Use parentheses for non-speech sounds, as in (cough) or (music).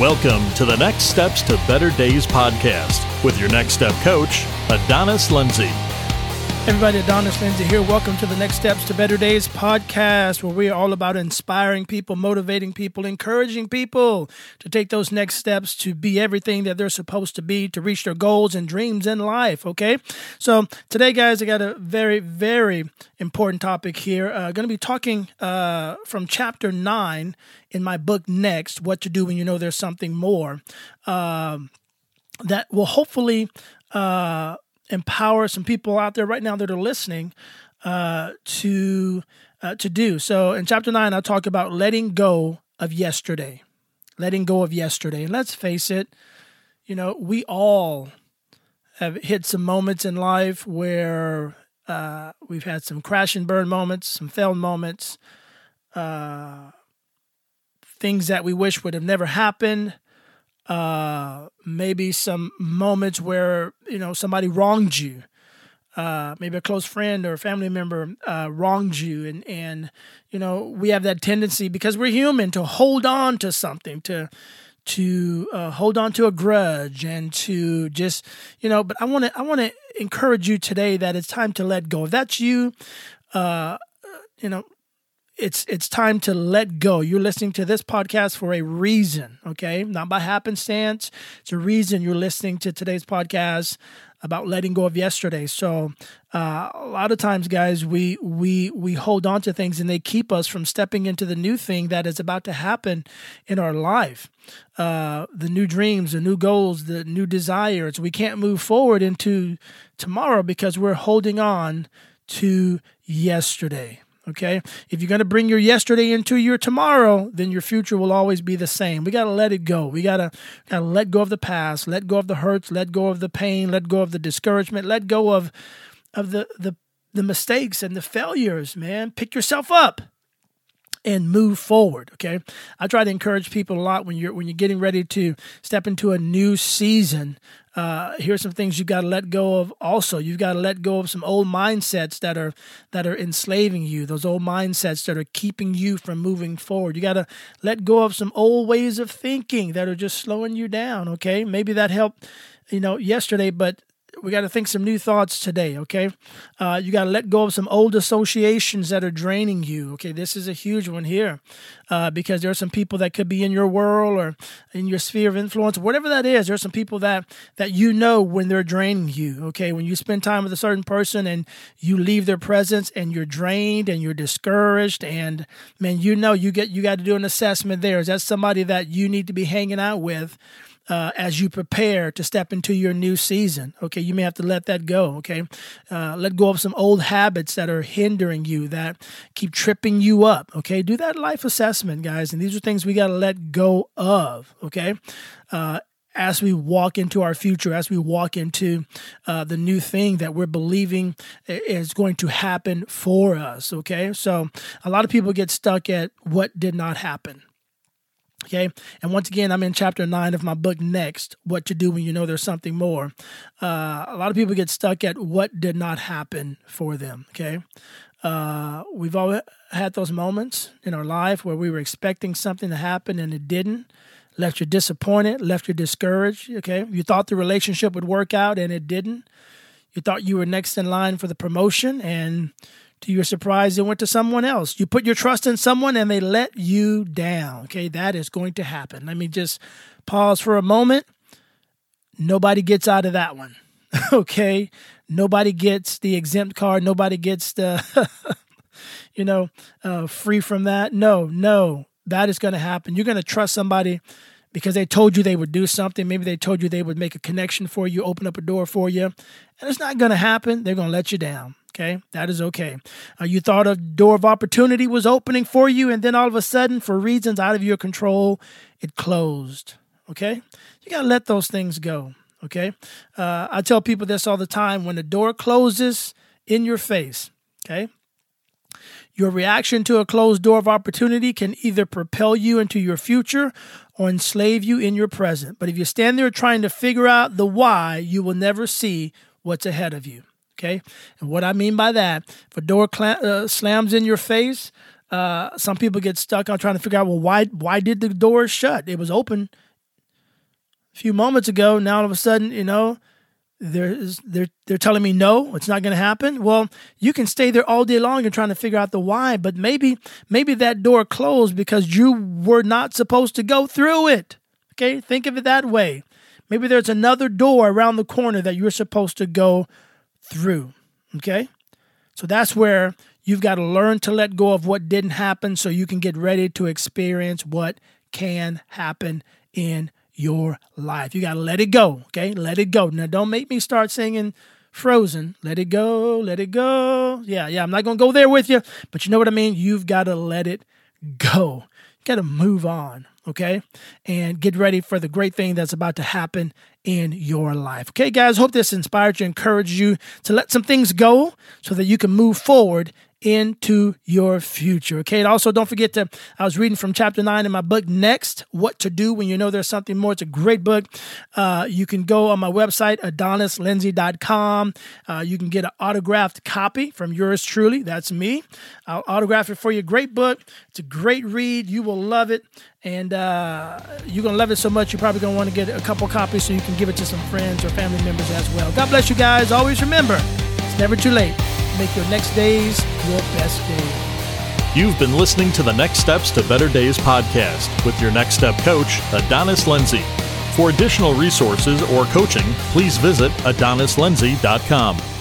Welcome to the Next Steps to Better Days podcast with your Next Step coach, Adonis Lindsay. Everybody, Adonis Lindsay here. Welcome to the Next Steps to Better Days podcast, where we are all about inspiring people, motivating people, encouraging people to take those next steps to be everything that they're supposed to be, to reach their goals and dreams in life. Okay. So, today, guys, I got a very, very important topic here. Uh, going to be talking uh, from chapter nine in my book, Next What to Do When You Know There's Something More. Um, that will hopefully uh, empower some people out there right now that are listening uh, to uh, to do. So in chapter nine, I talk about letting go of yesterday, letting go of yesterday. And let's face it, you know, we all have hit some moments in life where uh, we've had some crash and burn moments, some failed moments, uh, things that we wish would have never happened uh, maybe some moments where you know somebody wronged you, uh, maybe a close friend or a family member uh, wronged you, and and you know we have that tendency because we're human to hold on to something to to uh, hold on to a grudge and to just you know. But I want to I want to encourage you today that it's time to let go. If that's you, uh, you know, it's it's time to let go. You're listening to this podcast for a reason, okay? Not by happenstance. It's a reason you're listening to today's podcast about letting go of yesterday. So uh, a lot of times, guys, we we we hold on to things and they keep us from stepping into the new thing that is about to happen in our life. Uh, the new dreams, the new goals, the new desires. We can't move forward into tomorrow because we're holding on to yesterday. Okay. If you're going to bring your yesterday into your tomorrow, then your future will always be the same. We got to let it go. We got to got to let go of the past, let go of the hurts, let go of the pain, let go of the discouragement, let go of of the the the mistakes and the failures, man. Pick yourself up and move forward. Okay, I try to encourage people a lot when you're when you're getting ready to step into a new season. Uh, here's some things you've got to let go of. Also, you've got to let go of some old mindsets that are that are enslaving you. Those old mindsets that are keeping you from moving forward. You got to let go of some old ways of thinking that are just slowing you down. Okay, maybe that helped, you know, yesterday, but we got to think some new thoughts today okay? Uh, you got to let go of some old associations that are draining you okay? This is a huge one here uh, because there are some people that could be in your world or in your sphere of influence whatever that is there are some people that that you know when they're draining you okay? When you spend time with a certain person and you leave their presence and you're drained and you're discouraged and man you know you get you got to do an assessment there. Is that somebody that you need to be hanging out with uh, as you prepare to step into your new season. Okay, you may have to let that go. Okay, uh, let go of some old habits that are hindering you, that keep tripping you up. Okay, do that life assessment, guys. And these are things we got to let go of. Okay. Uh, as we walk into our future, as we walk into uh, the new thing that we're believing is going to happen for us. Okay. So a lot of people get stuck at what did not happen. Okay. And once again, I'm in chapter nine of my book, Next What to Do When You Know There's Something More. Uh, a lot of people get stuck at what did not happen for them. Okay. Uh, we've all had those moments in our life where we were expecting something to happen and it didn't. Left you disappointed, left you discouraged. Okay. You thought the relationship would work out and it didn't. You thought you were next in line for the promotion and to your surprise, it went to someone else. You put your trust in someone and they let you down. Okay, that is going to happen. Let me just pause for a moment. Nobody gets out of that one. (laughs) okay, nobody gets the exempt card. Nobody gets the, (laughs) you know, uh, free from that. No, no, that is going to happen. You're going to trust somebody because they told you they would do something. Maybe they told you they would make a connection for you, open up a door for you, and it's not going to happen. They're going to let you down. Okay, that is okay. Uh, you thought a door of opportunity was opening for you, and then all of a sudden, for reasons out of your control, it closed. Okay, you got to let those things go. Okay, uh, I tell people this all the time when the door closes in your face, okay, your reaction to a closed door of opportunity can either propel you into your future or enslave you in your present. But if you stand there trying to figure out the why, you will never see what's ahead of you. Okay. And what I mean by that, if a door cl- uh, slams in your face, uh, some people get stuck on trying to figure out, well, why why did the door shut? It was open a few moments ago. Now all of a sudden, you know, they're they're they're telling me no, it's not going to happen. Well, you can stay there all day long and trying to figure out the why, but maybe maybe that door closed because you were not supposed to go through it. Okay, think of it that way. Maybe there's another door around the corner that you're supposed to go through. Okay, so that's where you've got to learn to let go of what didn't happen so you can get ready to experience what can happen in your life. You got to let it go, okay? Let it go. Now, don't make me start singing Frozen. Let it go, let it go. Yeah, yeah, I'm not going to go there with you, but you know what I mean? You've got to let it go. Got to move on, okay? And get ready for the great thing that's about to happen in your life. Okay, guys, hope this inspired you, encouraged you to let some things go so that you can move forward into your future. Okay. And also don't forget to, I was reading from chapter nine in my book, Next, What to Do When You Know There's Something More. It's a great book. Uh, you can go on my website, adonislindsay.com. Uh, you can get an autographed copy from yours truly. That's me. I'll autograph it for you. Great book. It's a great read. You will love it. And uh, you're going to love it so much, you're probably going to want to get a couple copies so you can give it to some friends or family members as well. God bless you guys. Always remember, it's never too late. Make your next days your best days. You've been listening to the Next Steps to Better Days podcast with your Next Step coach, Adonis Lindsay. For additional resources or coaching, please visit adonislindsay.com.